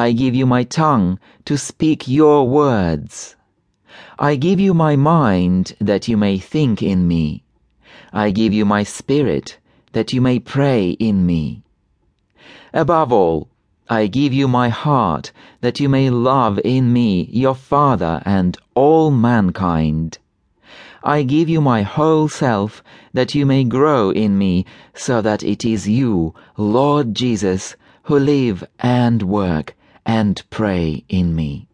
I give you my tongue to speak your words. I give you my mind that you may think in me. I give you my spirit that you may pray in me. Above all, I give you my heart that you may love in me your Father and all mankind. I give you my whole self that you may grow in me so that it is you, Lord Jesus, who live and work and pray in me.